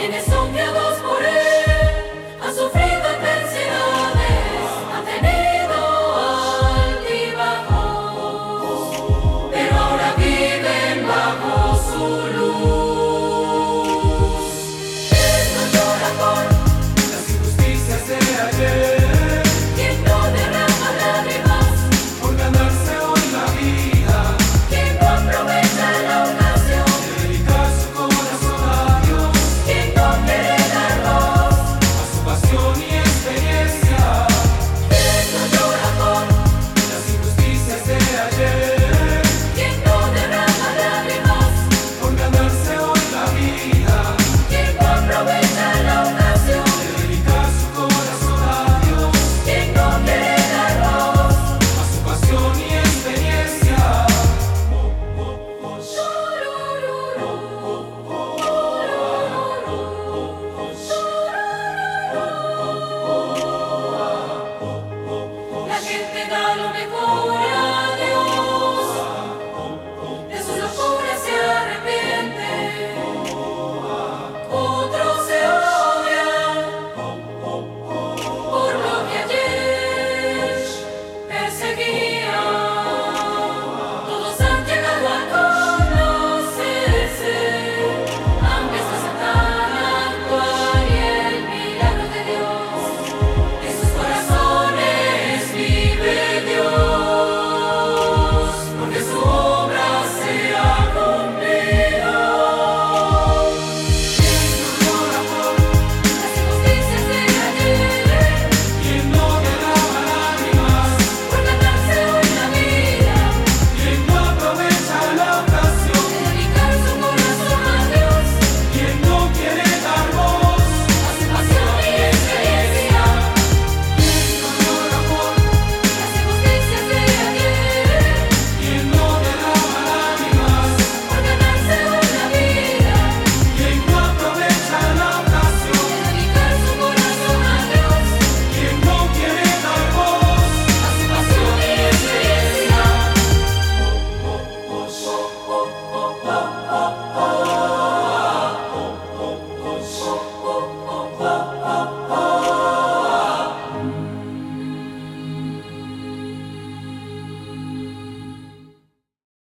¿Quiénes son